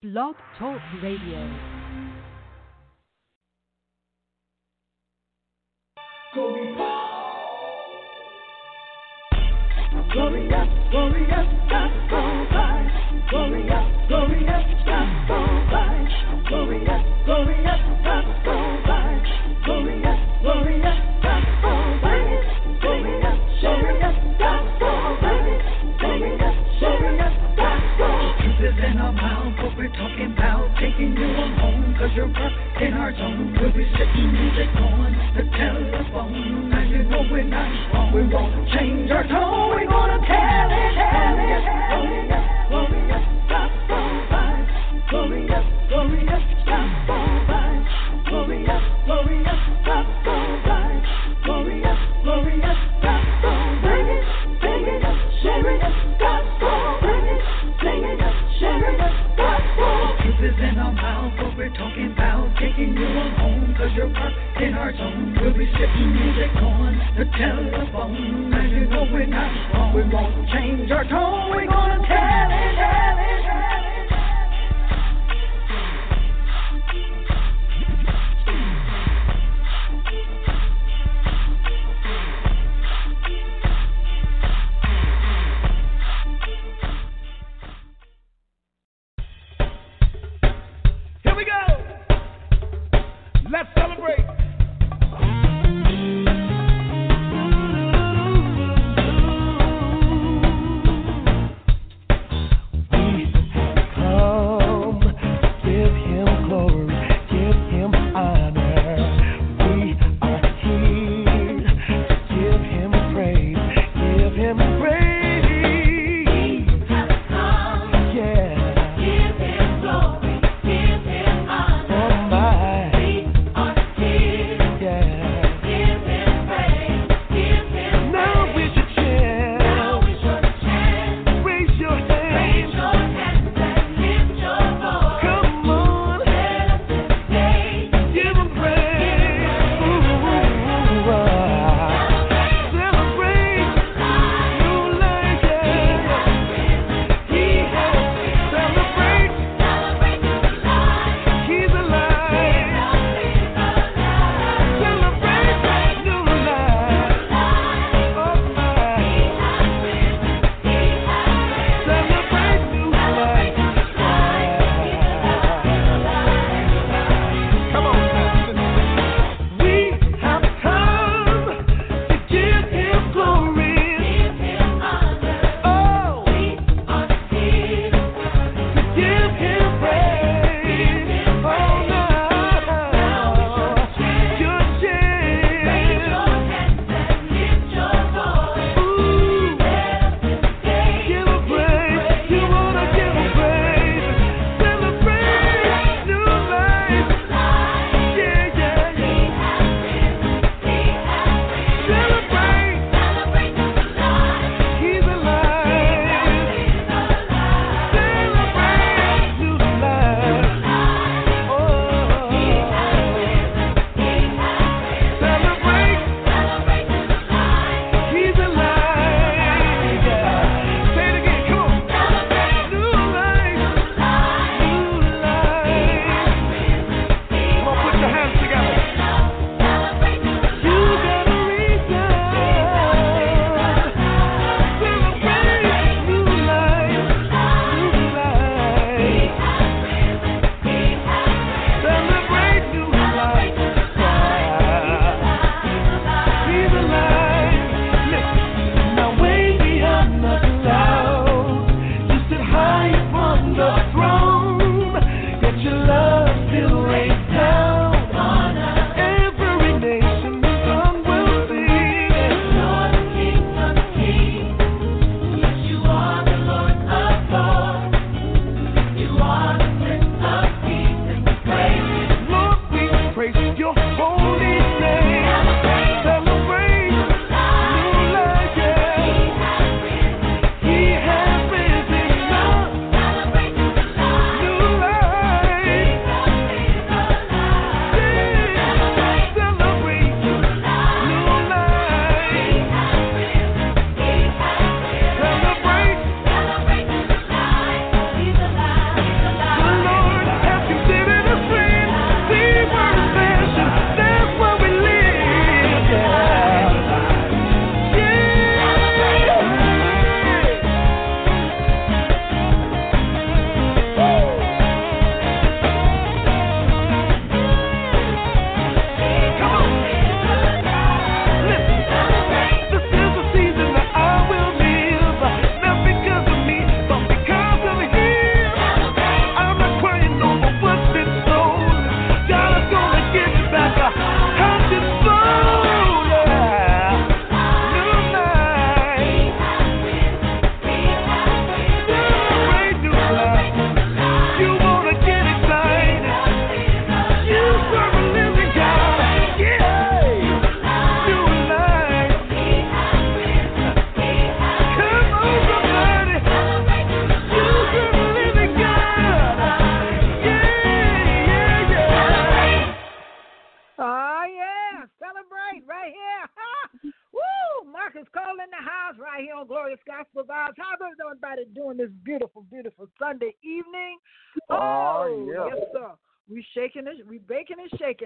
Blog Talk Radio. Vibes. Glorious, glorious, gospel vibes. Glorious, glorious, gospel vibes. We're talking about. Taking you on home, cause you're up in our zone. We'll be sitting music on the telephone. Now you know we're not wrong. We won't change our tone. We're gonna tell it, tell it. Glorious, glorious, home, cause in our zone. We'll be sitting music on the telephone. Now you know we're not wrong. We won't change our tone. We're gonna tell it,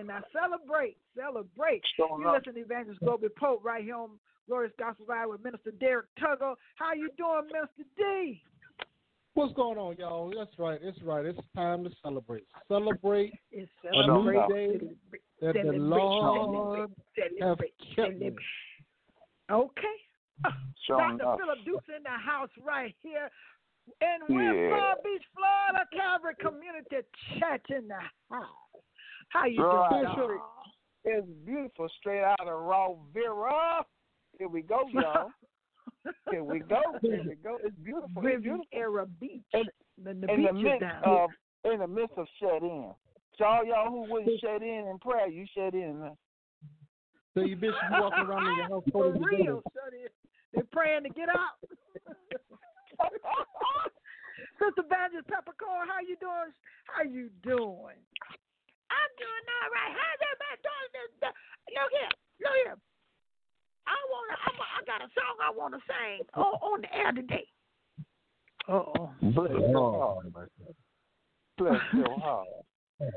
and shaking. Now celebrate, celebrate. Showing You listen to Evangelist Globee Pope right here on Glorious Gospel Live with Minister Derrick Tuggle. How you doing, Minister D? What's going on, y'all? That's right. It's right. It's time to celebrate. Celebrate It's I know. new celebrate, day celebrate, that the Lord have celebrate, kept me. celebrate. Okay. Showing Dr. up. Phillip Dukes in the house right here in West Yeah. Palm Beach, Florida, Calvary Community Church in the house. How you Right. doing? dog? It's beautiful, straight out of Raw Vera. Here we go, y'all. Here we go. Here we go. It's beautiful. It's beautiful. Riviera Beach. And- And the In the beach is midst down of in the midst of shut in. So all y'all who wouldn't shut in in prayer, you shut in. man. So you bitch you walking around in your house For real, together. son. They're praying to get out. Sister Evangelist Peppercorn, how you doing? How you doing? I'm doing all right. How's everybody doing? This, this? Look here, look here. I wanna, I'm a, I got a song I wanna sing on, on the air today. Uh oh. Bless your heart. Bless your heart.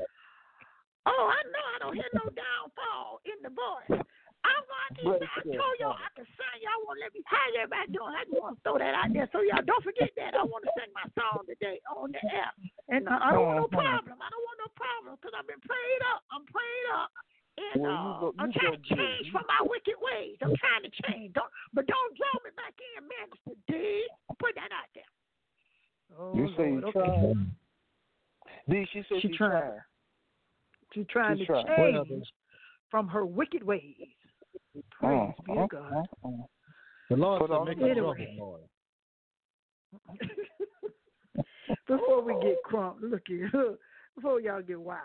Oh, I know I don't hear no downfall in the voice. I'm going to Bless I told y'all I can sing. Y'all won't let me. How's everybody doing? I just want to throw that out there. So y'all don't forget that. I want to sing my song today on the air. And uh, I don't want no Uh-huh. problem. I don't want no problem because I've been prayed up. I'm prayed up. And Well, you uh, go- I'm trying go to good. change from my wicked ways. I'm trying to change. Don't, but don't draw me back in, Minister D. Put that out there. Oh, You say you Lord, trying. D, she said She she trying. trying. She's trying She's to trying. change from her wicked ways. Praise be to mm, God. mm, mm. The Lord Put said, make the a Anyway. joyful noise. Before we get crump, look here. Before y'all get wild,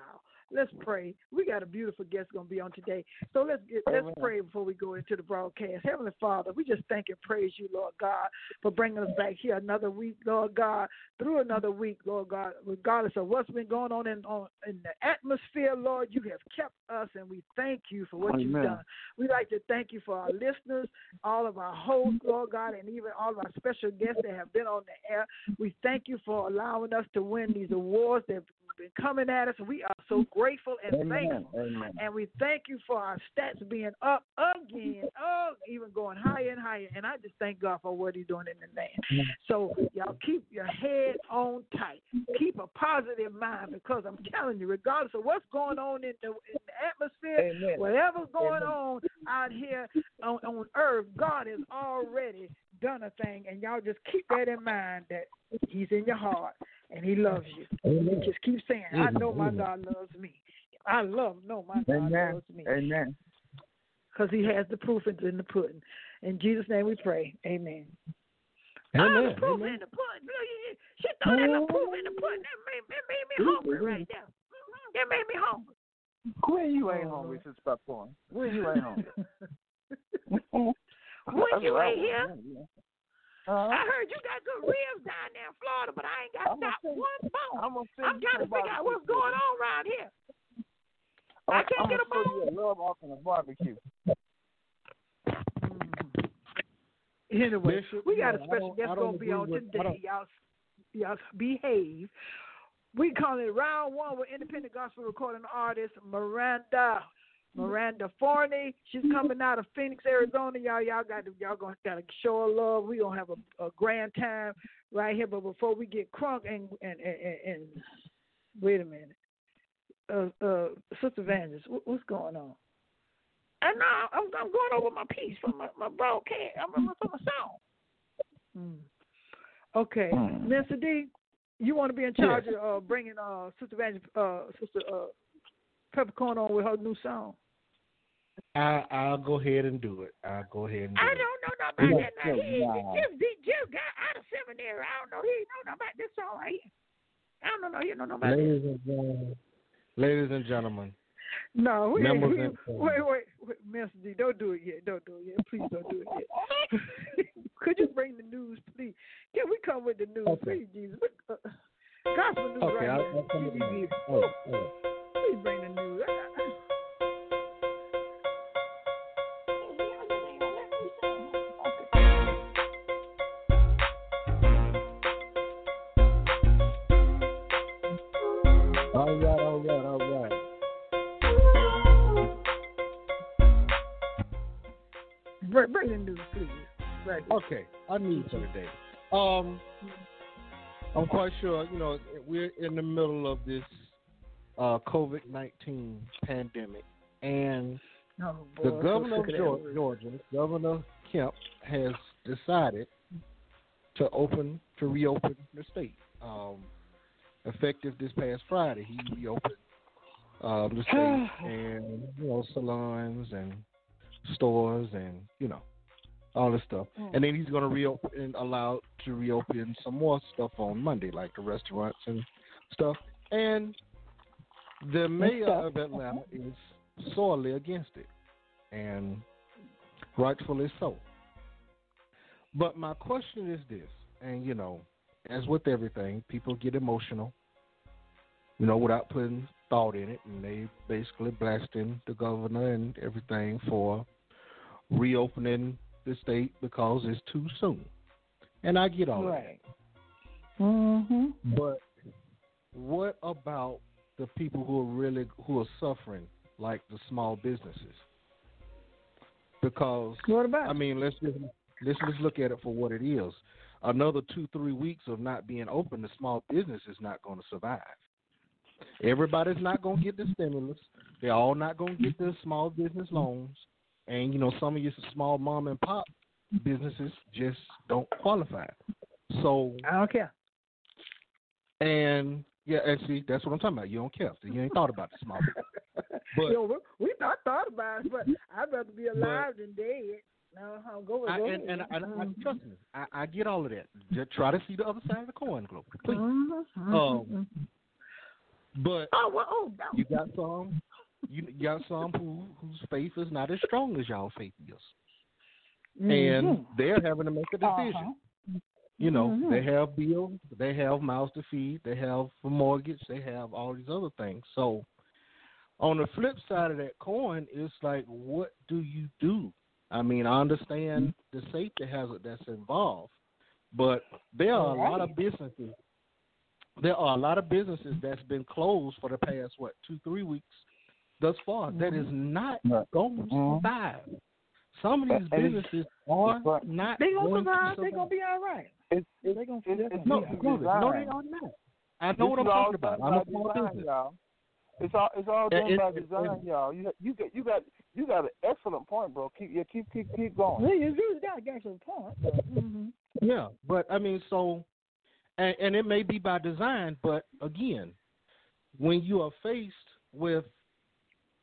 let's pray. We got a beautiful guest gonna be on today, so let's get let's Amen. pray before we go into the broadcast. Heavenly Father, we just thank and praise you, Lord God, for bringing us back here another week, Lord God, through another week, Lord God. Regardless of what's been going on in on in the atmosphere, Lord, you have kept us, and we thank you for what you've done. We like to thank you for our listeners, all of our hosts, Lord God, and even all of our special guests that have been on the air. We thank you for allowing us to win these awards that been coming at us. We are so grateful and Amen. thankful. Amen. And we thank you for our stats being up again, oh, even going higher and higher. And I just thank God for what He's doing in the land. So y'all keep your head on tight. Keep a positive mind because I'm telling you, regardless of what's going on in the, in the atmosphere, Amen. whatever's going on out here on, on earth, God has already done a thing. And y'all just keep that in mind that He's in your heart and He loves you. And just keep saying, I know my God loves me. I love, know my God Amen. loves me Amen. because he has the proof in the pudding. In Jesus' name we pray. Amen. Oh, Amen. the proof Amen. in the pudding. She threw that little proof in the pudding. That made, that made me hungry right there. Mhm, That made me hungry. When you ain't Oh, hungry. Sister Popcorn. When you ain't hungry. When you ain't here, Uh-huh. I heard you got good ribs down there in Florida, but I ain't got I'm not gonna send- one bone. I'm gonna I'm trying to figure out what's going on around here. I I'm, can't I'm get a gonna show bone. you a love offering of barbecue. Anyway, Bishop, we got a special guest gonna be agree on with- today. don't- Y'all, y'all behave. We call it round one with independent gospel recording artist Maranda. Maranda Forney. She's coming out of Phoenix, Arizona. Y'all, y'all got to, y'all gonna gotta show her love. We gonna have a, a grand time right here. But before we get crunk and and and, and, and wait a minute, uh, uh, Sister Evangelist, what, what's going on? And now I'm, I'm going over my piece for my, my broadcast. I'm I'm- for my song. Mm. Okay. Mr. D, you want to be in charge of uh, bringing uh, Sister Evangelist, uh, Sister uh, Peppercorn on with her new song? I, I'll go ahead and do it. I'll go ahead and do. I it. don't know nothing about that. Now, No, he, no. this big Jeff got out of seminary. I don't know. He ain't know nothing about this song right here. I don't know. He don't know about this. Ladies and gentlemen, ladies and gentlemen, No, we, Members we, and wait, wait, wait, Mr. D, don't do it yet. Don't do it yet. Please don't do it yet. Could you bring the news, please? Can we come with the news, Okay. please, Jesus? Uh, gospel news okay, right I'll, here. I'll please bring the news. All right, all right, all right. Bring, bring the please. Okay, I need you today. Um, I'm quite sure, you know, we're in the middle of this uh, COVID nineteen pandemic, and Oh, boy, the so governor of Georgia. Georgia, Governor Kemp, has decided to open to reopen the state. Um, effective this past Friday, he reopened um, the state, and you know salons and stores and you know all this stuff. And then he's going to reopen and allow to reopen some more stuff on Monday, like the restaurants and stuff. And the mayor of Atlanta is sorely against it, and rightfully so. But my question is this, and you know, as with everything, people get emotional, you know, without putting thought in it, and they basically blasting the governor and everything for reopening the state because it's too soon. And I get all of that. Mm-hmm. But what about the people who are really who are suffering, like the small businesses? Because What about? I mean, let's just let's just look at it for what it is. Another two three weeks of not being open, the small business is not going to survive. Everybody's not going to get the stimulus. They're all not going to get the small business loans, and you know some of your small mom and pop businesses just don't qualify. So I don't care. and yeah, and see, that's what I'm talking about. You don't care. So you ain't thought about the small business. But Yo, we, we thought, thought about it, but I'd rather be alive than dead. No, I'll go, I, go and, and, and, and trust me, I, I get all of that. Just try to see the other side of the coin, Glow. Please. Mhm, mhm, Um. But oh, well, oh, no. you got some, you got some who whose faith is not as strong as y'all faith is, and Mhm. they're having to make a decision. Uh-huh. You know, Mhm. they have bills, they have mouths to feed, they have a mortgage, they have all these other things. So, on the flip side of that coin, it's like, what do you do? I mean, I understand the safety hazard that's involved, but there are a lot of businesses. There are a lot of businesses that's been closed for the past what two, three weeks thus far. That is not going to Mhm. survive. Some of these businesses it's right. not They gonna going survive. to They gonna be all right. It's, They it's, gonna it's, it's no, it's no, they are not. I know This what I'm talking about. done I'm a small design, business. y'all. It's all it's all done by design, y'all. You you got you got you got an excellent point, bro. Keep yeah, keep keep keep going. Well, you got got some point. Mm-hmm. Yeah, but I mean, so, and, and it may be by design, but again, when you are faced with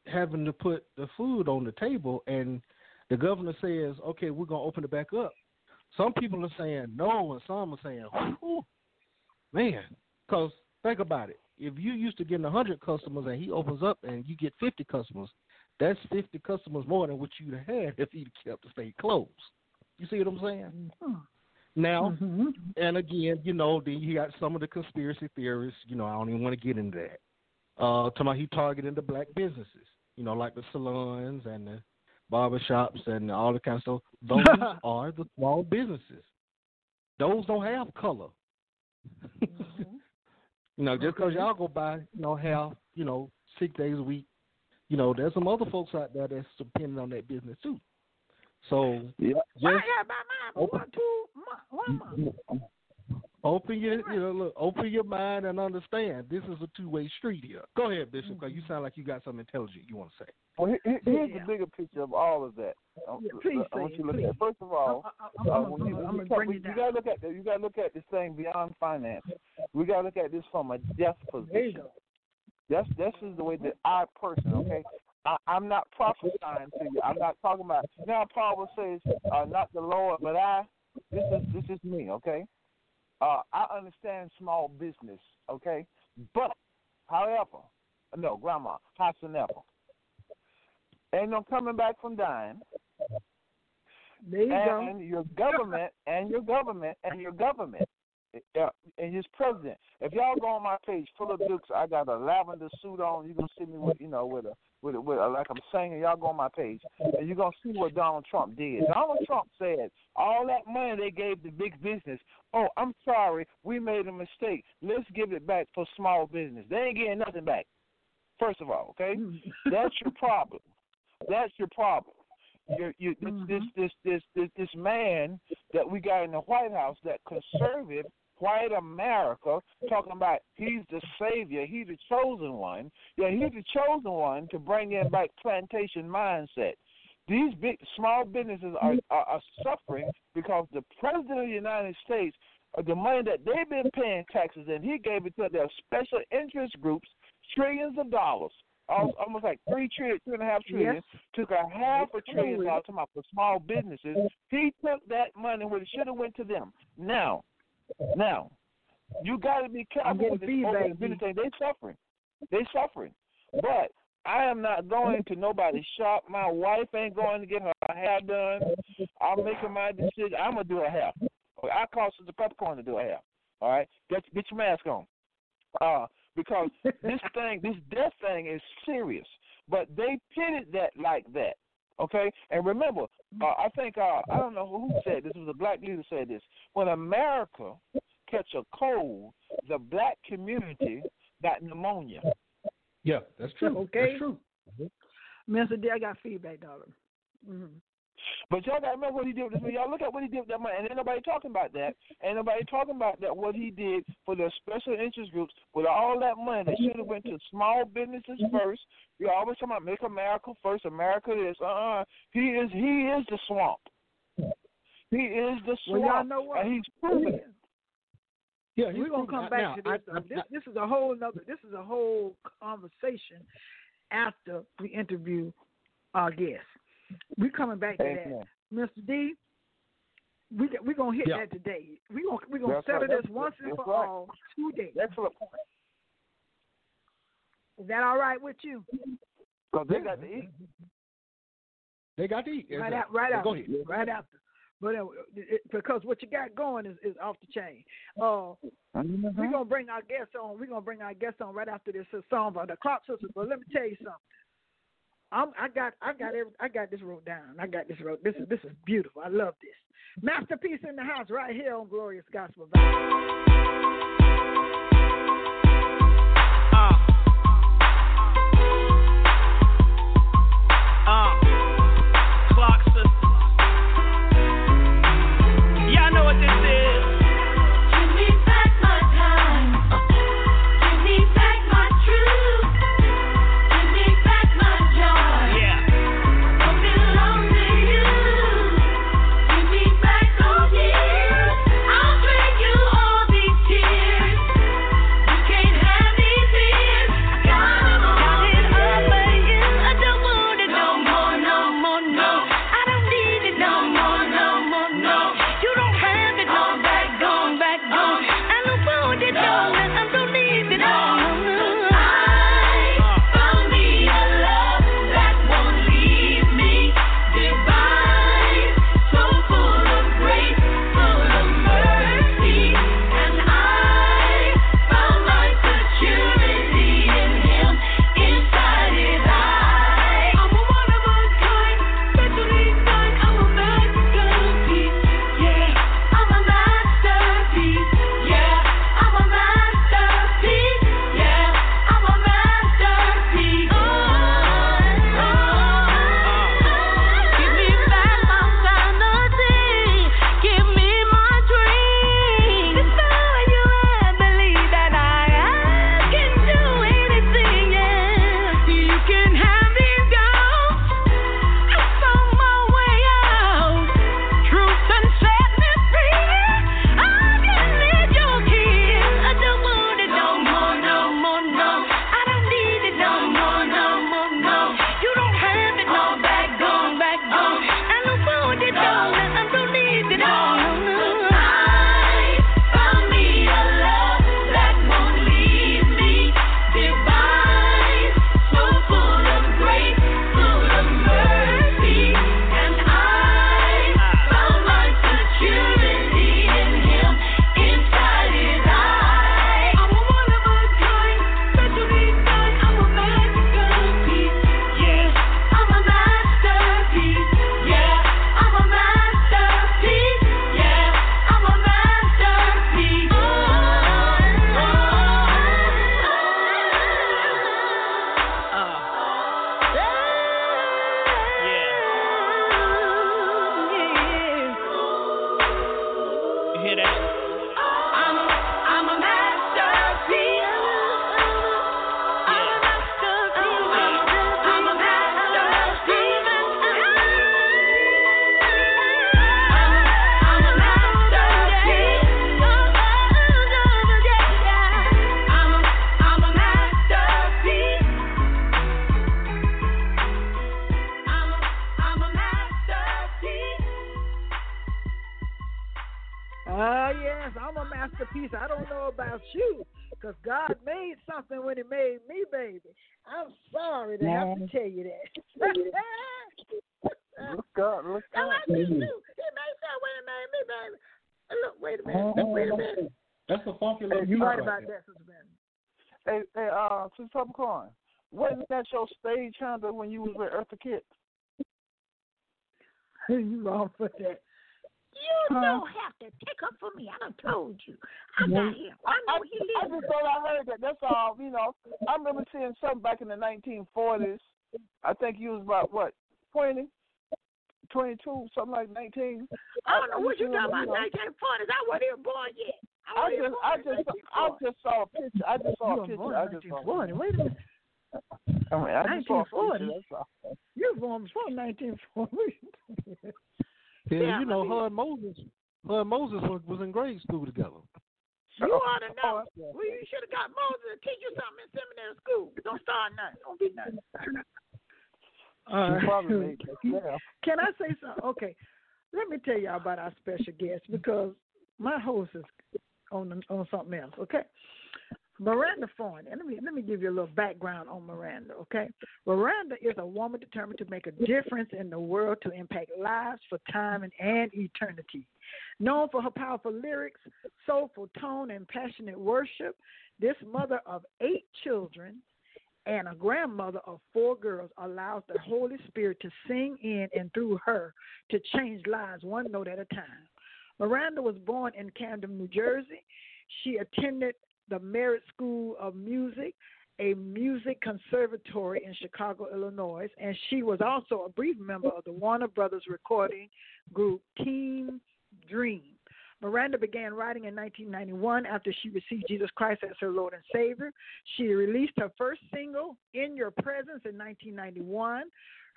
having to put the food on the table and the governor says, okay, we're going to open it back up, some people are saying no, and some are saying, Whew, man, because think about it. If you used to getting 100 customers and he opens up and you get 50 customers, that's 50 customers more than what you'd have had if he'd kept the state closed. You see what I'm saying? Now, Mm-hmm. and again, you know, then you got some of the conspiracy theorists. You know, I don't even want to get into that. Uh, talking about he targeting the black businesses. You know, like the salons and the barbershops and all the kind of stuff. Those are the small businesses. Those don't have color. Mm-hmm. you know, just because y'all go by, you know, have you know six days a week. You know, there's some other folks out there that's depending on that business too. So Yeah. Why just I got my mind for one, two, month, one month. Open your, you know, look, open your mind and understand. This is a two-way street here. Go ahead, Bishop, because you sound like you got something intelligent you want to say. Well, here- here- here's Yeah. the bigger picture of all of that. I- Yeah, please I want you to it, look at. please. First of all, I'm, uh, I'm, when I'm, you, I'm, you talk- we- you gotta look at the, you gotta look at this thing beyond finance. We gotta look at this from a death position. go. That's this is the way that I person, okay. I, I'm not prophesying to you. I'm not talking about now. Paul says, uh, "Not the Lord, but I." This is this is me, okay. Uh, I understand small business, okay, but however, no, Grandma, Hassanella, ain't no coming back from dying, There you go. and your government and your government and your government uh, and his president. If y'all go on my page, Phillip Dukes, I got a lavender suit on. You gonna see me with you know with a with with like I'm singing. Y'all go on my page, and you're gonna see what Donald Trump did. Donald Trump said all that money they gave the big business. Oh, I'm sorry, we made a mistake. Let's give it back for small business. They ain't getting nothing back. First of all, okay, that's your problem. That's your problem. You, you, this, Mhm. this, this, this, this, this man that we got in the White House, that conservative white America, talking about he's the savior, he's the chosen one. Yeah, he's the chosen one to bring in back plantation mindset. These big, small businesses are, are, are suffering because the president of the United States, uh, the money that they've been paying taxes in, he gave it to their special interest groups, trillions of dollars, almost like three trillion, two and a half trillion. Yes. Took a half a trillion dollars talking about for small businesses. He took that money where it should have went to them. Now, now, you got to be careful with this feedback, thing. They suffering. They suffering. But I am not going to nobody's shop. My wife ain't going to get her hair done. I'm making my decision. I'm gonna do a hair. I call Sister Peppercorn to do a hair. All right, get get your mask on. Uh, because this thing, this death thing is serious. But they pitted that like that. Okay, and remember, uh, I think uh, I don't know who said this. It was a black leader said this. When America catch a cold, the black community got pneumonia. Yeah, that's true. Okay. That's true. Mr. D, I got feedback, darling. Mm-hmm. But y'all gotta remember what he did with this. Y'all look at what he did with that money, and ain't nobody talking about that. Ain't nobody talking about that. What he did for the special interest groups with all that money that should have went to small businesses first. You always talking about make America first, America this. Uh, uh he is he is the swamp. He is the Well, swamp, y'all know what? and he's proven it. Yeah, We're gonna come back now, to this. I- I- this, I- this is a whole another. This is a whole conversation after we interview our guest. We're coming back to Amen. that, Mr. D. We we gonna hit Yeah. that today. We gonna we gonna That's settle right. this That's- once and that's for right. all today. Excellent point. Is that all right with you? Because they got to eat. They got to eat. right Exactly. out, right out, Go ahead. right after. But uh, it, because what you got going is, is off the chain. Uh, Mm-hmm. We're gonna bring our guests on. We're gonna bring our guests on right after this song by the Clark Sisters. But let me tell you something. I'm, I got, I got, every, I got this wrote down. I got this wrote. This is, this is beautiful. I love this. Masterpiece in the house right here on Glorious Gospel Vibe. Hey, uh, Popcorn, wasn't that your stage handle when you was with Eartha Kitt? you wrong for that. You Huh? don't have to take up for me. I done told you. I got him. I know he I just thought I heard that. That's all. You know, I remember seeing something back in the 1940s. I think you was about what, 20, 22, something like 19. I don't know what you just talking about. remember, you know, 1940s. I wasn't even born yet. I I just, I born in just, I just saw a picture. I just saw a picture. I just saw. 1940. Wait a minute. I mean, I just saw a 1940? picture. You were born before 1940. Yeah, Yeah, you know, I mean- her and Moses, her and Moses was, was in grade school together. You oh, ought to know. Oh. Well, you should have got Moses to teach you something in seminary school. Don't start nothing. Don't be nothing. All She probably right. made that laugh. Can I say something? Okay. Let me tell y'all about our special guest because my host is on on something else. Okay. Maranda Ford. And let me let me give you a little background on Maranda. Okay. Maranda is a woman determined to make a difference in the world to impact lives for time and, and eternity. Known for her powerful lyrics, soulful tone, and passionate worship, this mother of eight children and a grandmother of four girls allows the Holy Spirit to sing in and through her to change lives one note at a time. Maranda was born in Camden, New Jersey. She attended the Merit School of Music, a music conservatory in Chicago, Illinois, and she was also a brief member of the Warner Brothers recording group Team Dream. Maranda began writing in 1991 after she received Jesus Christ as her Lord and Savior. She released her first single, In Your Presence, in 1991.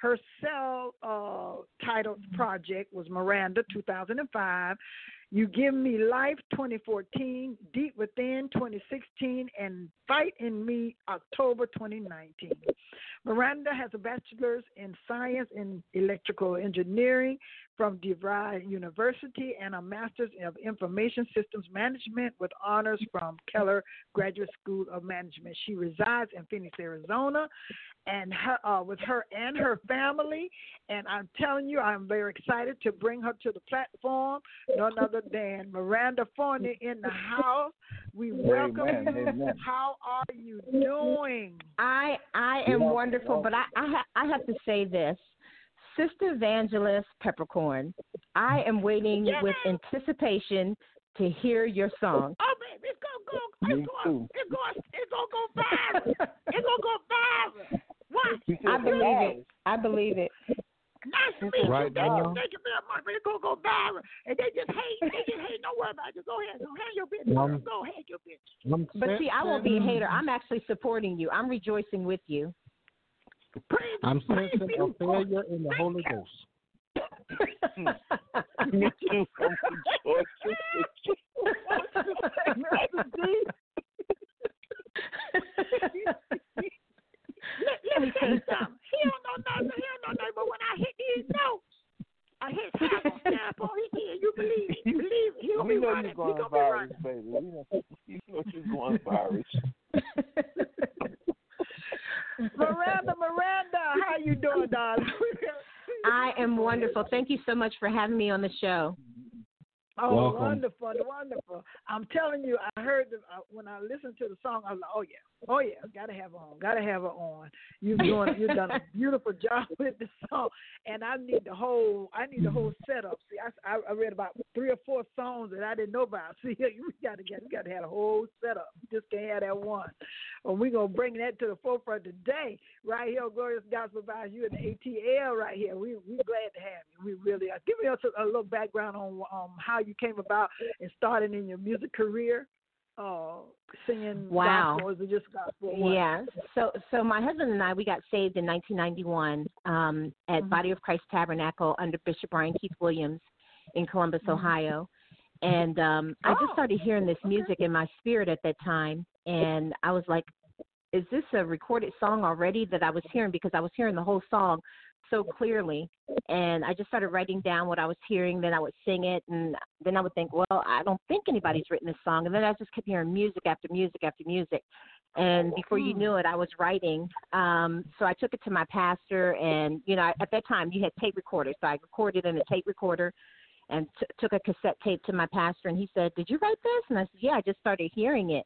Her self uh, titled project was Maranda 2005. You Give Me Life 2014, Deep Within 2016, and Fight in Me October 2019. Maranda has a bachelor's in science in electrical engineering from DeVry University and a master's of information systems management with honors from Keller Graduate School of Management. She resides in Phoenix, Arizona, and her, uh, with her and her family. And I'm telling you, I'm very excited to bring her to the platform. None other than Maranda Forney in the house. We welcome Amen, you. amen. How are you doing? I I am Yeah, wonderful, but I I, ha- I have to say this, Sister Evangelist Peppercorn. I am waiting Yeah, with anticipation to hear your song. Oh, baby, it's gonna go. Me It's going. too. It's going. It's gonna go viral. It's gonna go viral. What? I believe "Yes." it. I believe it. Nice to meet Right you. Thank you. now. Thank you very much. But it's gonna go viral. And they just hate. They just hate. Don't worry about it. Just go ahead. Go handle your business. Um, girl. Go ahead, your business. I'm But set- see, I won't be a hater. I'm actually supporting you. I'm rejoicing with you. Praise. I'm praise sensing be a to failure in the Holy Ghost. Me too. I'm rejoicing. Let, let me tell you something. He don't know nothing. He don't know nothing. But when I hit these notes, I hit half on snap on his head. You believe it? Believe it? He gonna We be know running. you're He going gonna be virus, running. baby. We know, you know you're going virus. Maranda, Maranda, how you doing, darling? I am wonderful. Thank you so much for having me on the show. Oh, Welcome. wonderful, wonderful. I'm telling you, I heard the, uh, when I listened to the song, I was like, oh yeah, oh yeah, gotta have her on, gotta have her on. You've doing, you've done a beautiful job with the song, and I need the whole, I need the whole setup. See, I, I read about three or four songs that I didn't know about. See, you gotta get, you gotta have a whole setup. You just can't have that one. And we're gonna bring that to the forefront today, right here, Glorious Gospel by you in the ATL right here. We we glad to have you. We really are. Give me a, a little background on um how you came about and starting in your music career, uh, singing Wow. gospel. Is it just gospel? what? Yeah. So so my husband and I we got saved in 1991 um, at Mhm. Body of Christ Tabernacle under Bishop Brian Keith Williams in Columbus, Mhm. Ohio. And um I Oh, just started hearing this okay. music in my spirit at that time and I was like is this a recorded song already that I was hearing because I was hearing the whole song so clearly and I just started writing down what I was hearing then I would sing it and then I would think well I don't think anybody's written this song and then I just kept hearing music after music after music. And before you knew it I was writing um so I took it to my pastor and you know at that time you had tape recorders so I recorded in a tape recorder and t- took a cassette tape to my pastor and he said did you write this? And I said yeah I just started hearing it.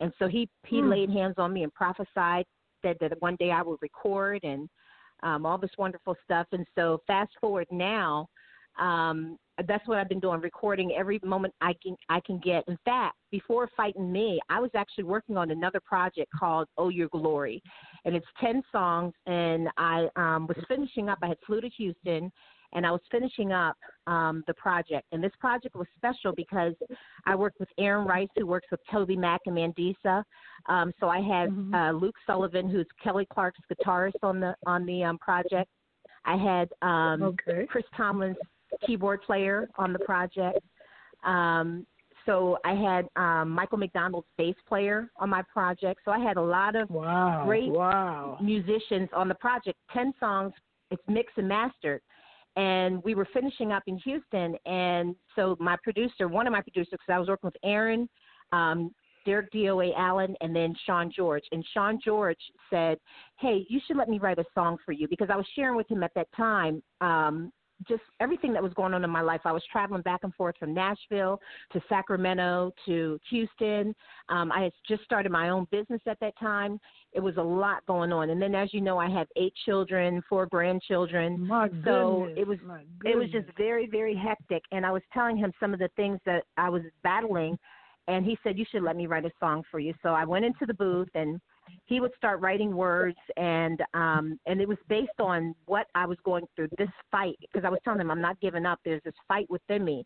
And so he he Hmm. laid hands on me and prophesied said that one day I would record and um, all this wonderful stuff. And so fast forward now, um, that's what I've been doing, recording every moment I can I can get. In fact, before fighting me, I was actually working on another project called Oh Your Glory, and it's ten songs. And I um, was finishing up. I had flew to Houston, and I was finishing up um, the project. And this project was special because I worked with Aaron Rice, who works with TobyMac and Mandisa. Um, so I had uh, Luke Sullivan, who's Kelly Clark's guitarist on the on the um, project. I had um, Okay. Chris Tomlin's keyboard player on the project. Um, so I had um, Michael McDonald's bass player on my project. So I had a lot of Wow. great Wow. musicians on the project. Ten songs. It's mixed and mastered. And we were finishing up in Houston, and so my producer, one of my producers, because I was working with Aaron, um, Derek DOA Allen, and then Sean George. And Sean George said, "Hey, you should let me write a song for you," because I was sharing with him at that time um, just everything that was going on in my life. I was traveling back and forth from Nashville to Sacramento to Houston. Um, I had just started my own business at that time. It was a lot going on, and then, as you know, I have eight children, four grandchildren. My So goodness. it was it was just very very hectic and i was telling him some of the things that i was battling and he said you should let me write a song for you so i went into the booth and he would start writing words and um and it was based on what i was going through this fight because i was telling him i'm not giving up there's this fight within me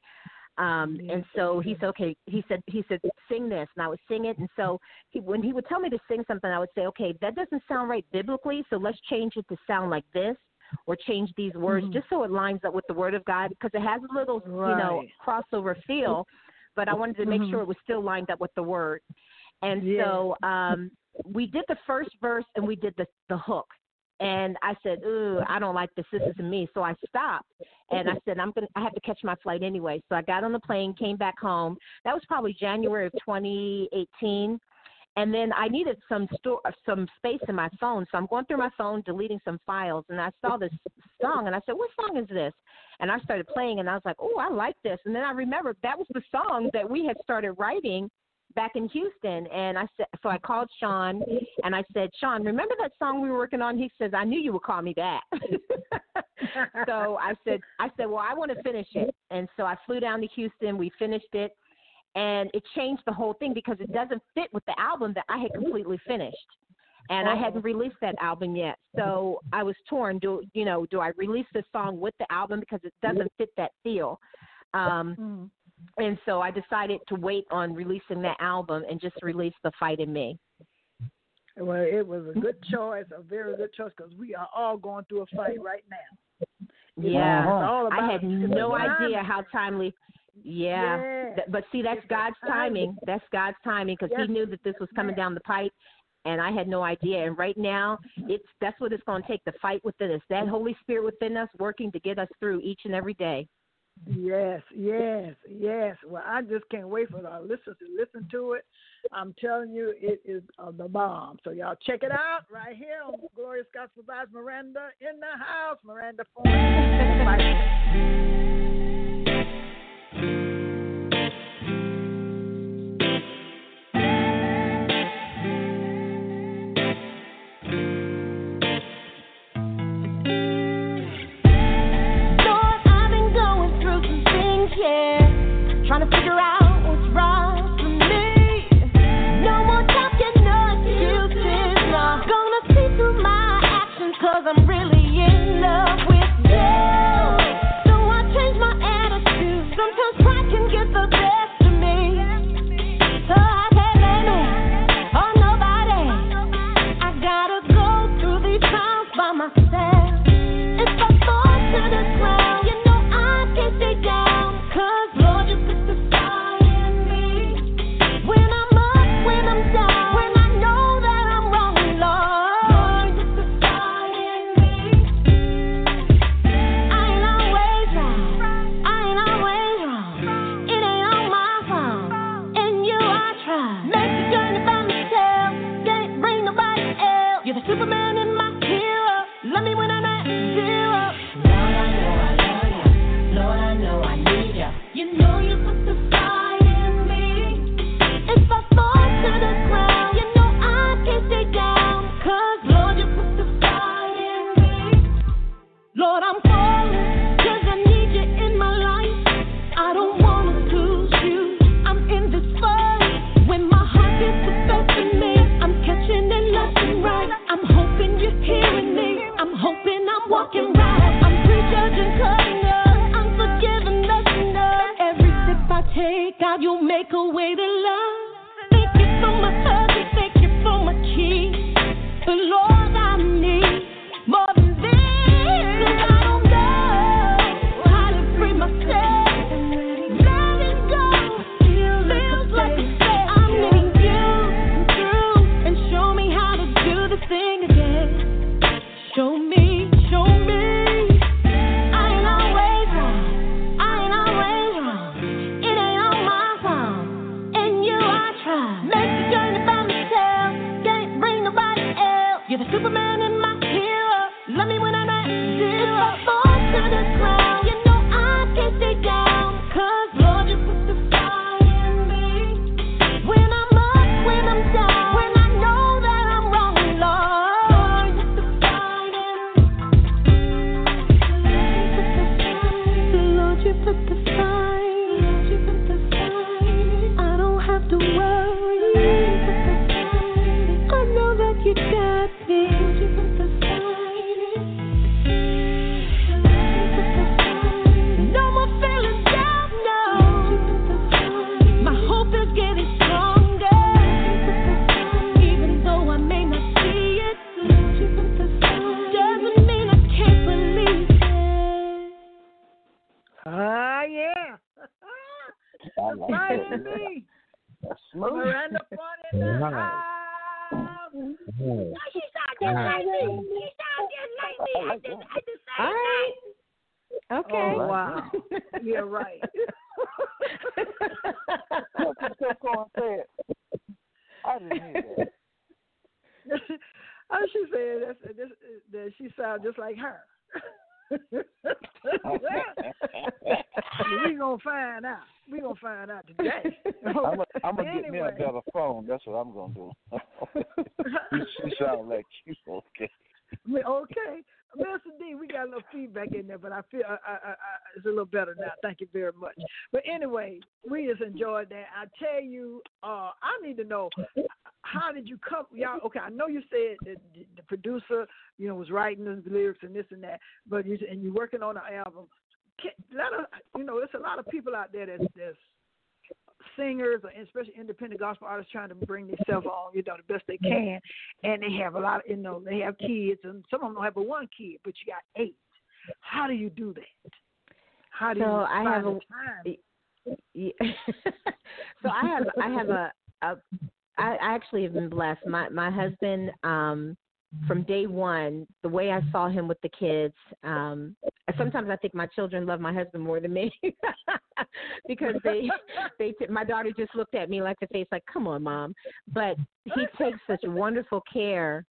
um and so he said okay he said he said sing this and i would sing it and so he when he would tell me to sing something i would say okay that doesn't sound right biblically so let's change it to sound like this or change these words Mhm. just so it lines up with the word of God because it has a little, you know, crossover feel, but I wanted to make Mhm. sure it was still lined up with the word. And Yeah. so um we did the first verse and we did the the hook. And I said, "Ooh, I don't like this. This isn't me." So I stopped, and I said, "I'm gonna. I have to catch my flight anyway." So I got on the plane, came back home. That was probably January of 2018 and then I needed some store some space in my phone, so I'm going through my phone, deleting some files, and I saw this song, and I said, "What song is this?" And I started playing, and I was like, "Oh, I like this." And then I remembered that was the song that we had started writing back in Houston, and I said, so I called Sean, and I said, "Sean, remember that song we were working on?" He says, "I knew you would call me back." so I said, I said, well, I want to finish it, and so I flew down to Houston. We finished it, and it changed the whole thing because it doesn't fit with the album that I had completely finished. And I hadn't released that album yet, so I was torn. Do you know? Do I release the song with the album because it doesn't fit that feel? Um, Mhm. And so I decided to wait on releasing that album and just release "The Fight in Me." Well, it was a good choice, a very good choice, because we are all going through a fight right now. Yeah, about, I had no idea how timely. Yeah, Yeah. Th- but see, that's It's God's timing. That's God's timing because Yes. He knew that this was coming down the pipe, and I had no idea. And right now, it's that's what it's going to take—the fight within us. That Holy Spirit within us, working to get us through each and every day. Yes, yes, yes. Well, I just can't wait for our listeners to listen to it. I'm telling you, it is uh, the bomb. So y'all check it out right here on Glorious Gospel Vibes. Maranda in the house. Maranda what I'm gonna do. she sound like you okay. Okay, Mr. D, we got a little feedback in there, but I feel I, I, I, it's a little better now. Thank you very much. But anyway, we just enjoyed that. I tell you, uh, I need to know how did you come? Y'all, okay, I know you said that the producer, you know, was writing the lyrics and this and that, but you and you're working on an album. Can, let us, you know, there's a lot of people out there that's, that's singers, or especially independent gospel artists, trying to bring themselves on, you know, the best they can, and they have a lot, of, you know, they have kids, and some of them don't have but one kid, but you got eight. How do you do that? How do So you I find have a- time? Yeah. so I have I have a, a I I actually have been blessed. My my husband um from day one, the way I saw him with the kids, um sometimes I think my children love my husband more than me because they they t- my daughter just looked at me like the face like come on mom. But he takes such wonderful care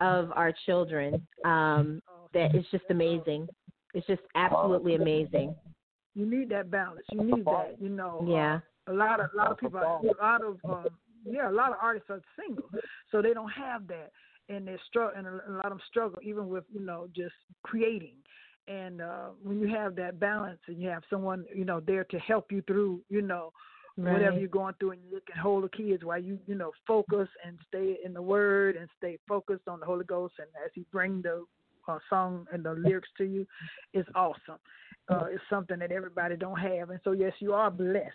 of our children um that it's just amazing. It's just absolutely amazing. You need that balance. You need that. You know. yeah. a lot of a lot of people a lot of um yeah a lot of artists are single so they don't have that. And they're struggle and a a lot of them struggle even with you know just creating and uh when you have that balance and you have someone you know there to help you through you know whatever you're going through and you can hold the kids while you you know focus and stay in the word and stay focused on the holy ghost and as he bring the uh, song and the lyrics to you is awesome uh, it's something that everybody don't have, and so yes, you are blessed.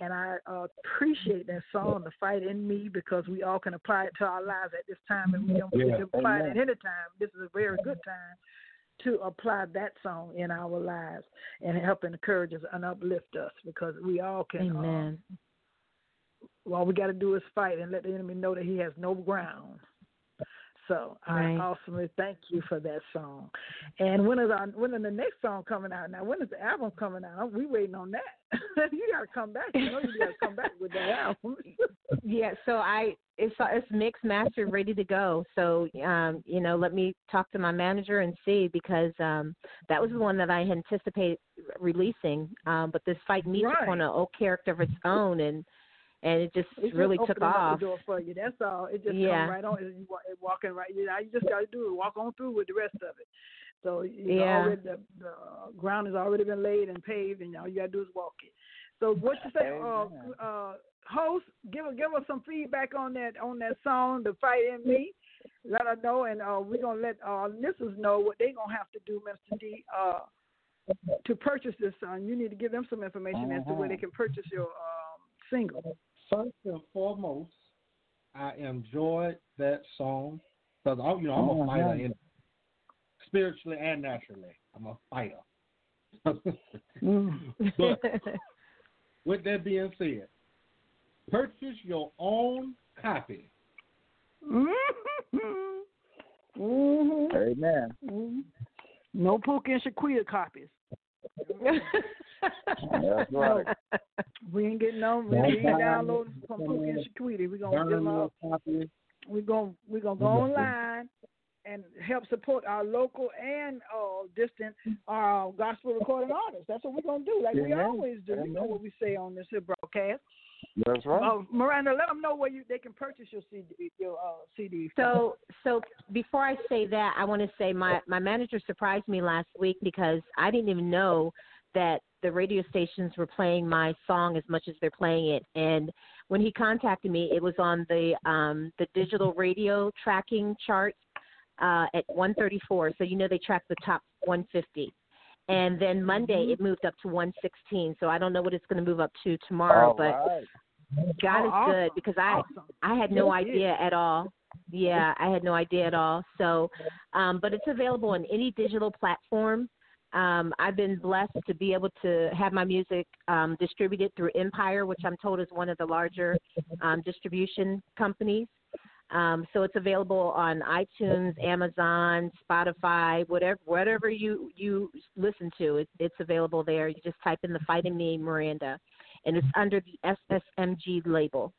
And I uh, appreciate that song, "The Fight in Me," because we all can apply it to our lives at this time, and we don't Yeah. apply it Amen. at any time. This is a very good time to apply that song in our lives and help encourage us and uplift us, because we all can. uh, amen all we got to do is fight and let the enemy know that he has no ground. So Right. I awesomely thank you for that song. And when is our when is the next song coming out? Now when is the album coming out? We waiting on that. you gotta come back. You know you gotta come back with that album. Yeah, so I it's it's mixed, mastered, ready to go. So um, you know, let me talk to my manager and see because um that was the one that I anticipated releasing. Um, but this fight needs Right. took on a old character of its own and and it just It just really took off. the door for you. That's all. It just Yeah. come right on. You wa- it walking right. You, know, you just got to do it. Walk on through with the rest of it. So you know, Yeah. already the, the ground has already been laid and paved, and all you got to do is walk it. So what you say, uh, uh, host? Give give us some feedback on that on that song, "The Fight in Me." Let us know, and uh, we're gonna let our listeners know what they're gonna have to do, Mr. D, uh, to purchase this song. You need to give them some information as to where they can purchase your um, single. First and foremost, I enjoyed that song because I'm, you know, I'm a Mhm. fighter in spiritually and naturally. I'm a fighter. but with that being said, purchase your own copy. Mm-hmm. Amen. hmm No Pookie and Shaquita copies. That's right. We ain't getting no. We ain't downloading from Pookie and Shaquita. We gonna Burn give them your up. copy. We gonna we gonna go online and help support our local and uh, distant uh, gospel recording artists. That's what we're gonna do, like we Amen. always do. You know what we say on this here broadcast. That's right. Uh, Maranda, let them know where you they can purchase your CD. Your uh, CD. So, so before I say that, I want to say my my manager surprised me last week because I didn't even know that the radio stations were playing my song as much as they're playing it. And when he contacted me, it was on the um the digital radio tracking charts uh, at 134. So you know they track the top 150. And then Monday it moved up to 116. So I don't know what it's going to move up to tomorrow, All but right. God Oh, is awesome. good because I Awesome. I had no it idea at all. Yeah, I had no idea at all. So, um, but it's available on any digital platform. Um, I've been blessed to be able to have my music um, distributed through Empire, which I'm told is one of the larger um, distribution companies. Um, so it's available on iTunes, Amazon, Spotify, whatever whatever you you listen to. It, it's available there. You just type in the Fight in Me Maranda, and it's under the SSMG label.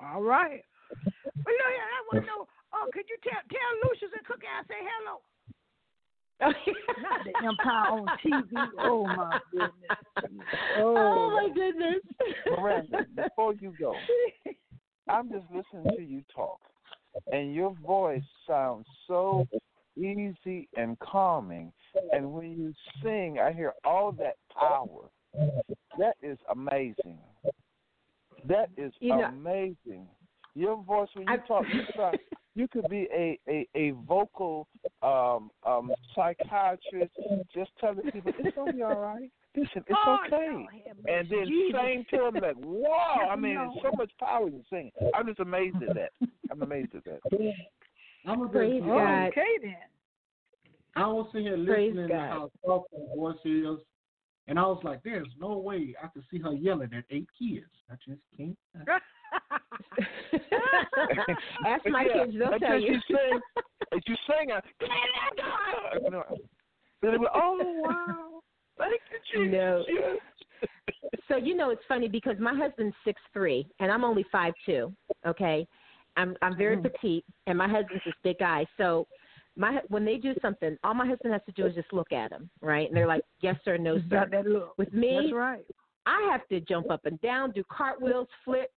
All right. Well, you know, yeah, I want to know. Oh, could you tell tell Lucious and Cookie I say hello? Not the Empire on TV. Oh my goodness. Oh my goodness. Maranda, before you go, I'm just listening to you talk, and your voice sounds so easy and calming. And when you sing, I hear all that power. That is amazing. That is You know- amazing. Your voice when you I- talk, you sound, you could be a a, a vocal um um psychiatrist, just telling people it's gonna be all right. Listen, it's Oh, okay. Lord And then mercy. sing to them like, wow! I mean, No. there's so much power in singing. I'm just amazed at that. I'm amazed at that. I'm a Praise bit, God. Okay then. I was sitting here Praise listening to God. how soft her voice is, and I was like, "There's no way I could see her yelling at eight kids. I just can't." Ask my Yeah, kids, they'll tell you. She sing, if you sing, uh, you know, then they go, oh wow, thank you, Jesus. No. So you know it's funny because my husband's six three and I'm only five two. Okay, I'm I'm very mm-hmm. petite and my husband's this big guy. So my when they do something, all my husband has to do is just look at them, right? And they're like, yes sir, no sir. Got that look. With me, That's right. I have to jump up and down, do cartwheels, flip,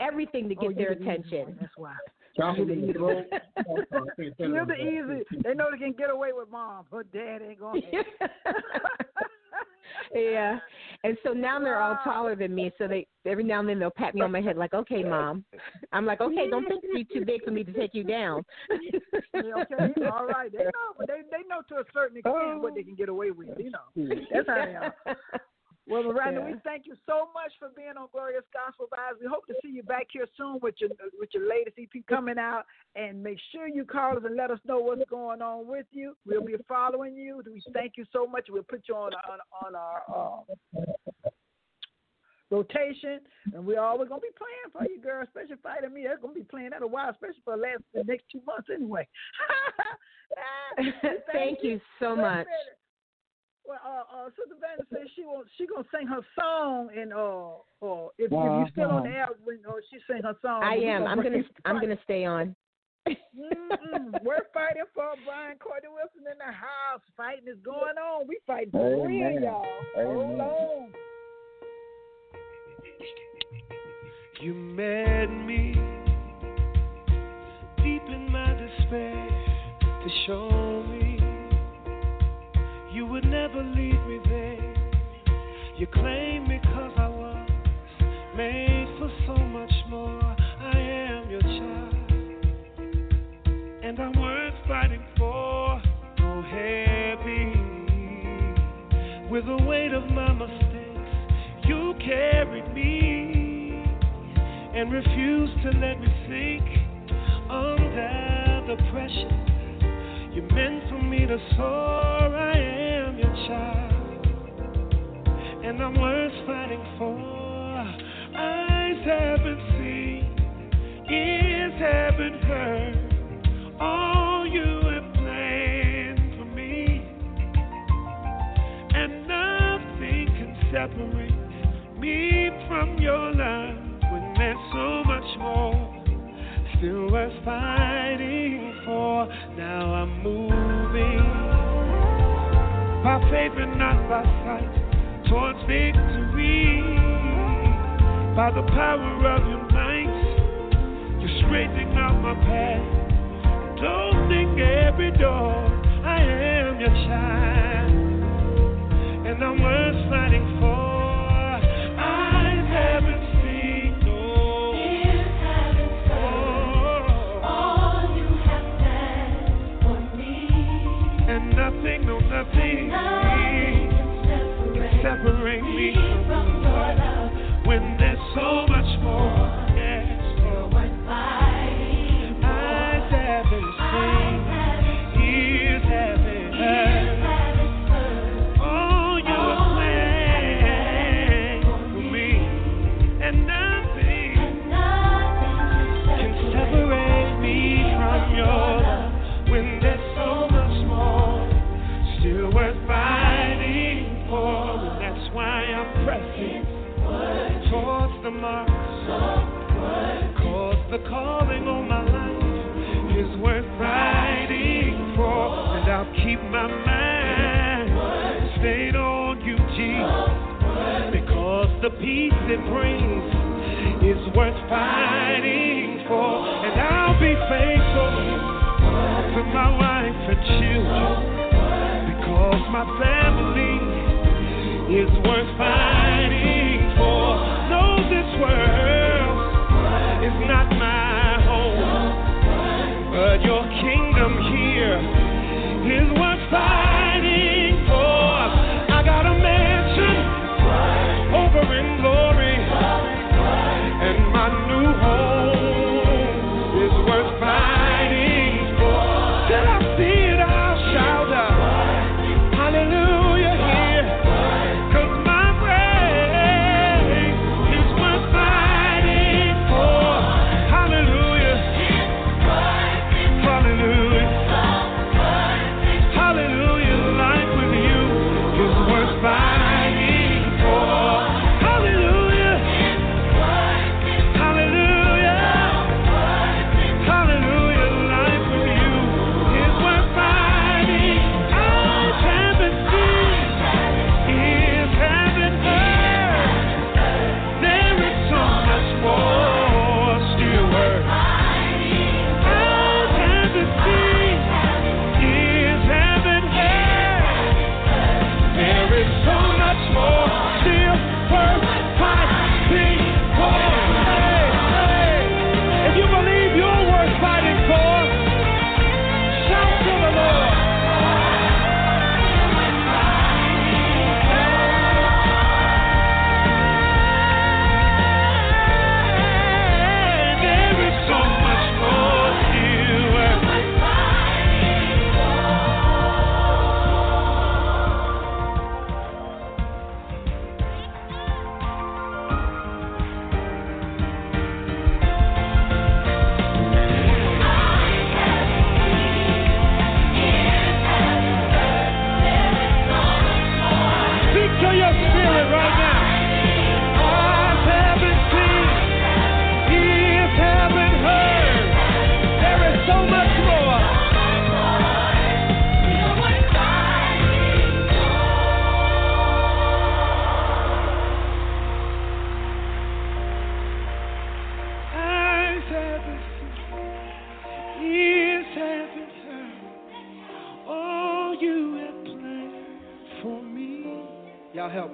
everything to Oh, get you their the easy one, attention. That's why. Travel You the the easy road. You're the easy. They know they can get away with mom, but dad ain't going. to yeah. And so now they're all taller than me, so they every now and then they'll pat me on my head like, "Okay, mom." I'm like, "Okay, don't think you're too big for me to take you down." okay, all right. They know, but they they know to a certain extent what they can get away with. You know, that's how they are. Well, Maranda, we thank you so much for being on Glorious Gospel Vibes. We hope to see you back here soon with your with your latest EP coming out. And make sure you call us and let us know what's going on with you. We'll be following you. We thank you so much. We'll put you on on on our uh, rotation, and we're always gonna be playing for you, girl. Especially fighting me, they're gonna be playing that a while, especially for the last the next two months anyway. Ah, Thank you so much. minute. Well, uh, uh, Sister Vanda says she wants she gonna sing her song, and uh, uh, if, if you're still on the air, when uh, she sing her song, I we am. I'm gonna. this I'm gonna stay on. Mm-mm. We're fighting for Brian Cordell Wilson in the house. Fighting is going on. We fighting for real, y'all. Hold Amen. on. You met me deep in my despair to show me you would never leave me there. You claimed me 'cause I was made for so much more. I am your child, and I'm worth fighting for. Oh, heavy with the weight of my mistakes, you carried me and refused to let me sink under the pressure. Meant for me to soar. I am your child, and I'm worth fighting for. Eyes haven't seen, ears haven't heard. All you have planned for me, and nothing can separate me from your love. When there's so much more. Still worth fighting for. Now I'm moving by faith and not by sight towards victory. By the power of your might, you're straightening out my path. Don't think every door I am your child, and I'm worth fighting for. Nothing, can separate me from your love when there's so the mark. Cause the calling on my life is worth fighting for. And I'll keep my mind stayed on you, Jesus. Because the peace it brings is worth fighting for. And I'll be faithful to my wife and children. Because my family is worth fighting your kingdom here is worth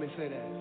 me say that.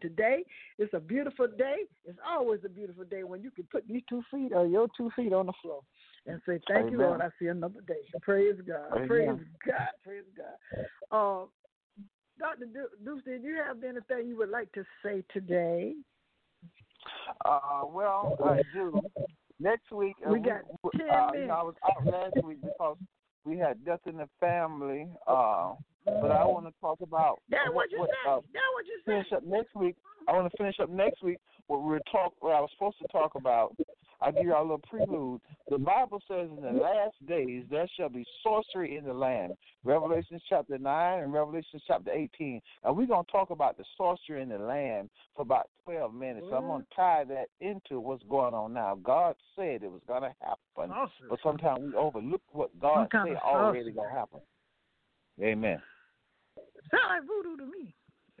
Doing today. It's a beautiful day. It's always a beautiful day when you can put your two feet or your two feet on the floor and say, Thank you, Amen. Lord. I see another day. Praise God. Amen. Praise God. Praise God. Uh, Dr. Du- Dukes, did you have anything you would like to say today? Uh, well, I do. Next week, uh, We got we, 10 uh, you minutes. know, I was out last week because we had death in the family. Uh, but I want to talk about That's what you what, say. uh, That's what you finish up next week. I want to finish up next week what we were talk what I was supposed to talk about. I'll give you a little prelude. The Bible says in the last days there shall be sorcery in the land. Revelation chapter nine and Revelation chapter eighteen. And we're gonna talk about the sorcery in the land for about twelve minutes. So I'm gonna tie that into what's going on now. God said it was gonna happen. Sorcery. But sometimes we overlook what God said already gonna happen. Amen. Sound like voodoo to me.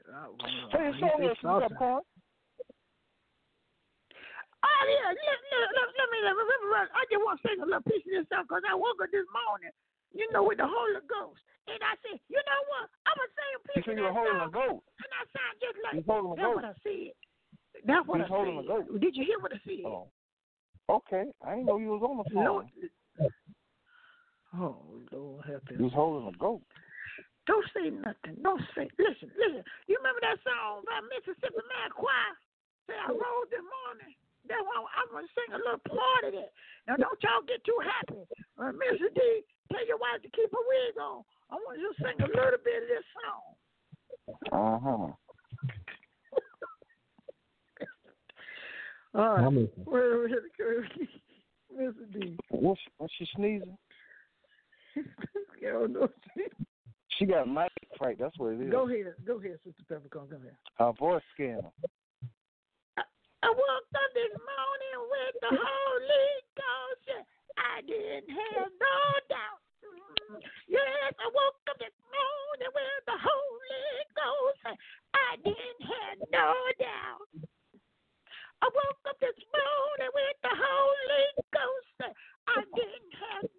When you show me some sorcery. Oh yeah, let, let, let, let me let me, run. I just want to sing a little piece of this song because I woke up this morning, you know, with the Holy Ghost, and I said, you know what? I'm gonna sing a You piece see, of you're this holding a song, goat. and I sound just like He's holding that's what I said. That's what He's I holding a goat. Did you hear what I said? Oh. Okay. I didn't know you was on the phone. Lord. Oh Lord, help You him. was holding a goat. Don't say nothing. Don't say. Listen, listen. You remember that song by Mississippi Mass Choir? Say I rose this morning. That's why I'm gonna sing a little part of that. Now don't y'all get too happy. Uh, Mr. D, tell your wife to keep her wig on. I want you to sing a little bit of this song. Uh huh. All right. Mr. D. What's what's she sneezing? you don't know. She got a mic fright. That's what it is. Go ahead. Go ahead, Sister Peppercorn. Go ahead. Her voice scandal. I woke up this morning with the Holy Ghost. Yeah, I didn't have no doubt. Mm, Yes, I woke up this morning with the Holy Ghost. I didn't have no doubt. I woke up this morning with the Holy Ghost. I didn't have no doubt.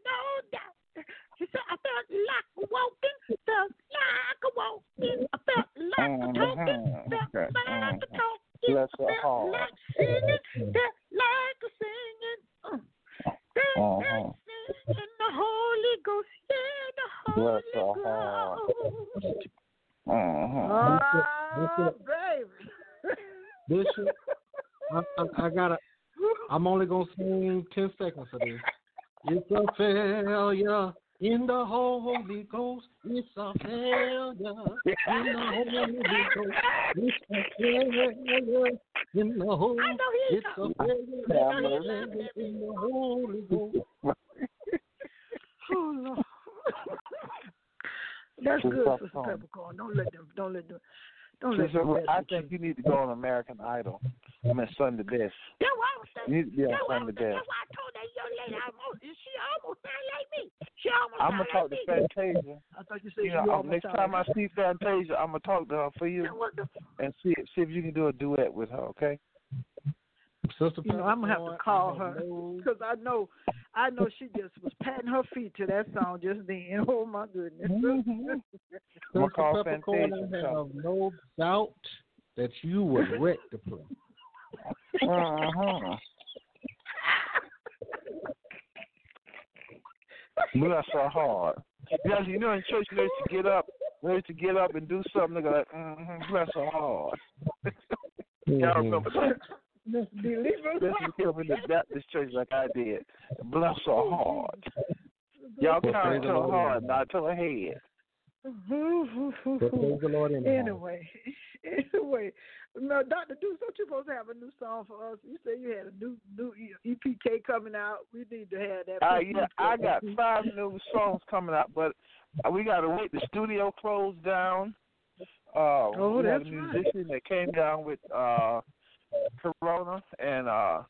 She said, I felt like walking, felt like walking, I felt like talking, felt Okay. like Mhm. talking. Bless I her felt heart. like singing, felt like singing. Uh, felt Uh-huh. like singing the Holy Ghost, yeah, the Bless Holy her heart. Ghost. Uh-huh. Oh, baby. Bishop, I, I, I gotta. I'm only gonna sing ten seconds of this. It's a failure in the Holy Ghost. It's a failure in the Holy Ghost. It's a failure in the Holy. I know he's It's a failure I know he's laughing at me. in the Holy Ghost. Oh, Lord. That's good, tough Sister song. Peppercorn. Don't let them. Don't let them. Don't let them. I think you. you need to go on American Idol. I mean, Sunday Best. That's what I was You saying. need to be on That's what I Sunday was saying. Best. That's why I told that young lady. I almost, she almost sound like me. She almost I'm gonna talk like to me. Fantasia. I thought you said You she know, almost next time I like me. see Fantasia, I'm gonna talk to her for you Now, what the and see see if you can do a duet with her. Okay? Sister You know, I'm gonna have to call her because I know, I know she just was patting her feet to that song just then. Oh my goodness. I'm gonna Sister call Peppercorn, Fantasia. I have no doubt that you would wreck the place. Uh-huh. Bless her heart. Yeah, you know in church you need to get up, you need to get up and do something. They're like, mm-hmm, bless her heart. Y'all remember that? Miss Believers. Listen to him in the Baptist church like I did. Bless her heart. Y'all Well, count praise to her heart, not to her head. But praise the Lord anyhow. Anyway, anyway, no, Doctor Dukes, don't you supposed to have a new song for us? You said you had a new new EPK coming out. We need to have that. Uh, yeah, I got five new songs coming out, but we got to wait. The studio closed down. Uh, Oh, we had a that's right. musician that came down with uh, Corona, and uh,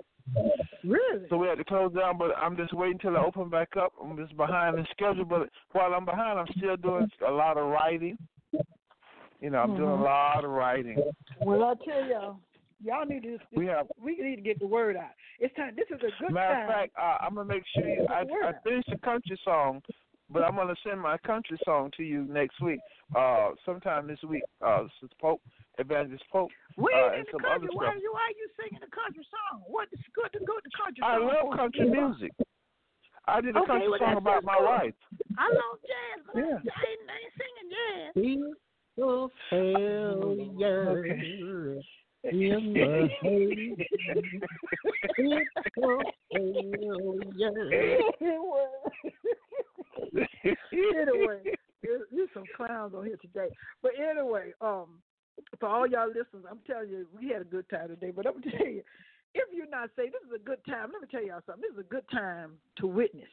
Really? so we had to close down. But I'm just waiting till I open back up. I'm just behind the schedule, but while I'm behind, I'm still doing a lot of writing. You know, I'm doing Mhm. a lot of writing. Well, I tell y'all, y'all need to. We have We need to get the word out. It's time. This is a good Matter time. of fact, uh, I'm gonna make sure you, I, I finished the country song, but I'm gonna send my country song to you next week, uh, sometime this week. Uh, Sister Pope, Evangelist Pope, we uh, ain't and in the some country. other Why stuff. are you? Why are you singing a country song? What is good to go to country? I song love for? country music. I did a Okay, country well, song about my good. wife. I love jazz. But Yeah. I, ain't, I ain't singing jazz. He's a failure in the haze. It's a failure. anyway, there's some clowns on here today. But anyway, um, for all y'all listeners, I'm telling you, we had a good time today. But I'm telling you, if you're not saved, this is a good time. Let me tell y'all something. This is a good time to witness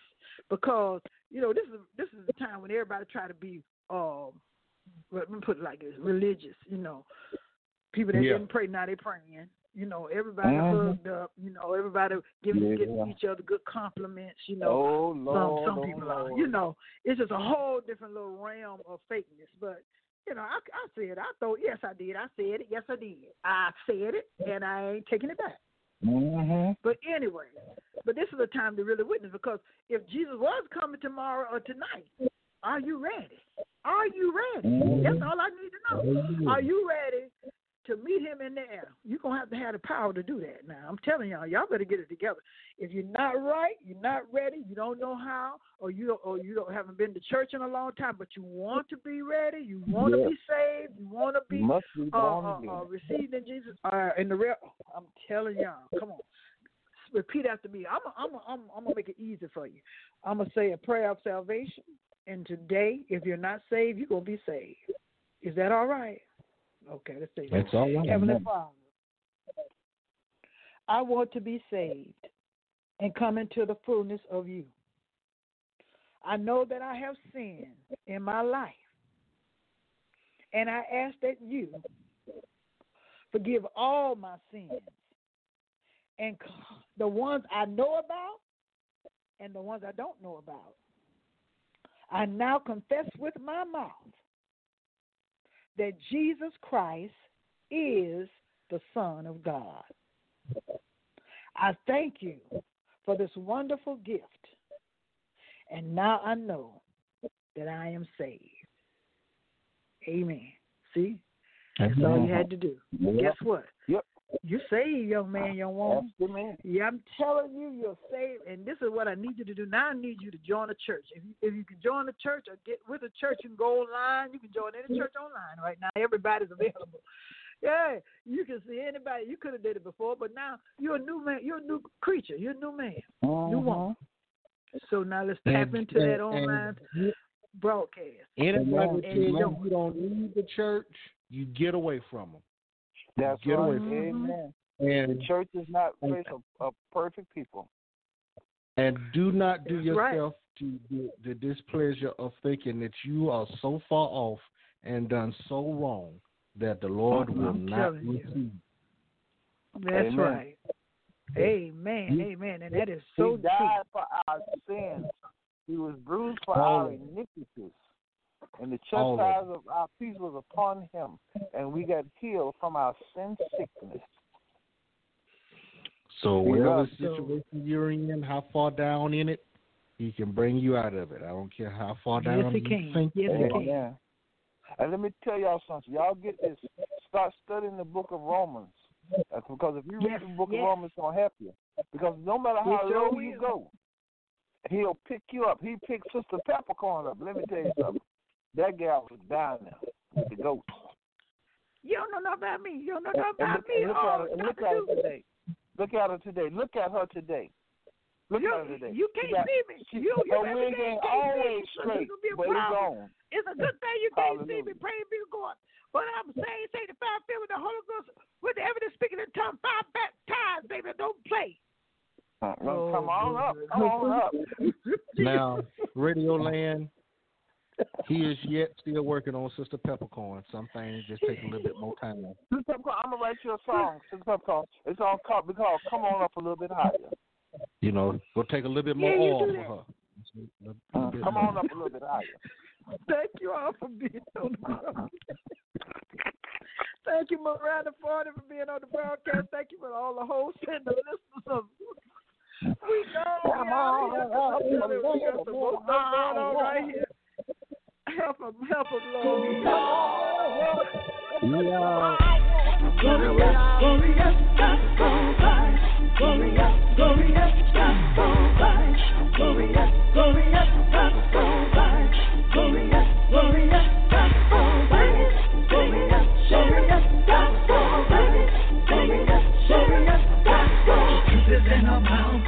because you know this is this is the time when everybody try to be um, let me put it like this, religious. You know, people that Yeah. didn't pray now they praying. You know, everybody Mhm. hugged up. You know, everybody giving Yeah. giving each other good compliments. You know, Oh some Lord, some oh, people are. You know, it's just a whole different little realm of fakeness. But you know, I, I said, I thought, yes, I did. I said it. Yes, I did. I said it, and I ain't taking it back. hmm But anyway, but this is a time to really witness because if Jesus was coming tomorrow or tonight, are you ready? Are you ready? That's all I need to know. Are you ready to meet him in the air? You're gonna have to have the power to do that. Now I'm telling y'all, y'all better get it together. If you're not right, you're not ready, you don't know how, or you don't, or you don't haven't been to church in a long time, but you want to be ready, you want to be saved, you want to be Must be uh, uh, uh, received in Jesus. Uh, in the real, I'm telling y'all, come on, repeat after me. I'm, I'm, I'm, I'm gonna make it easy for you. I'm gonna say a prayer of salvation, and today, if you're not saved, you're gonna be saved. Is that all right? Okay, let's say that. That's all right. Heavenly Father, I want to be saved and come into the fullness of you. I know that I have sinned in my life, and I ask that you forgive all my sins and the ones I know about and the ones I don't know about. I now confess with my mouth that Jesus Christ is the Son of God. I thank you for this wonderful gift. And now I know that I am saved. Amen. See? That's all you had to do. Yep. Guess what? Yep. You saved, young man, young woman. Yeah, I'm telling you, you're saved, and this is what I need you to do. Now I need you to join a church. If you, if you can join a church or get with a church, you can go online. You can join any church online right now. Everybody's available. Yeah, you can see anybody. You could have did it before, but now you're a new man. You're a new creature. You're a new man, new Mhm. woman. So now let's tap And- into that online and broadcast. Anybody And tell you don't- you don't need the church, you get away from them. That's Get away right. from Amen. And The church is not a place of, of perfect people. and do not do That's right. yourself to the, the displeasure of thinking that you are so far off and done so wrong that the Lord will I'm not telling you. receive. That's Amen. right. Amen. Amen. And that is so he true. died for our sins. He was bruised for All our iniquities. And the All of chastisement of our peace was upon him. And we got healed from our sin sickness. So He whatever loves situation you're in, how far down in it, he can bring you out of it. I don't care how far Yes, down he you can. think. Yes, he can. Amen. And let me tell y'all something. Y'all get this. Start studying the book of Romans. That's because if you Yes, read the book yes. of Romans, it's gonna help you. Because no matter how low you go, he'll pick you up. He picked Sister Peppercorn up. Let me tell you something. That gal was down there with the goats. You don't know nothing about me. You don't know nothing about look, me. and look oh, at her. And look at her today. Look at her today. Look at her today. Look You, at her today. you can't got- see me. she- you, you her every wig ain't can't see always me, so straight, it's a but it's on. It's a good thing you can't see me. Hallelujah. Praise be to God. But I'm saying, say the five filled with the Holy Ghost, with the evidence speaking in tongues, five baptized, baby. Don't play. Uh, Oh, come on up. Come on up. Now, Radio Land, he is yet still working on Sister Peppercorn. Some things just take a little bit more time. Sister Peppercorn, I'm gonna write you a song. Sister Peppercorn. It's on call because come on up a little bit higher. You know, we'll take a little bit more Yeah, oil for her. A little Uh, come more. on up a little bit higher. Thank you all for being on the broadcast. Thank you, Maranda Forney, for being on the broadcast. Thank you for all the hosts and the listeners of We know we Come on We got a some more little going on right here. Help them, help them, Lord. Yeah. Glorious, glorious, gospel vibes. Glorious, glorious, gospel vibes. Glorious, glorious, gospel vibes. Glorious, glorious, gospel vibes. Glorious, glorious, gospel vibes. Glorious, glorious, is in our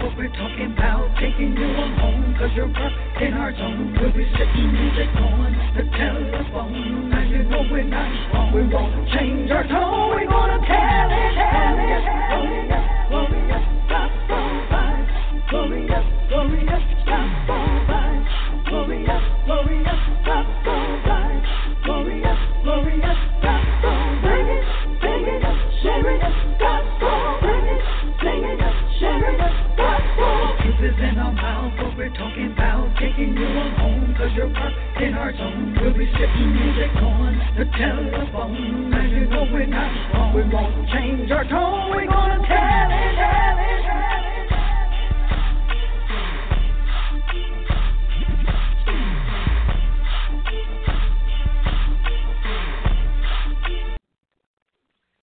what we're talking about. Taking you on home, cause you're up in our zone. We'll be sitting music on the telephone. Now you know we're not wrong. We won't change our tone. We're gonna tell it, tell it, tell it. In our zone. We'll be sitting music on the telephone. Now you know we're not wrong. We won't change our tone. We're gonna tell it, tell it.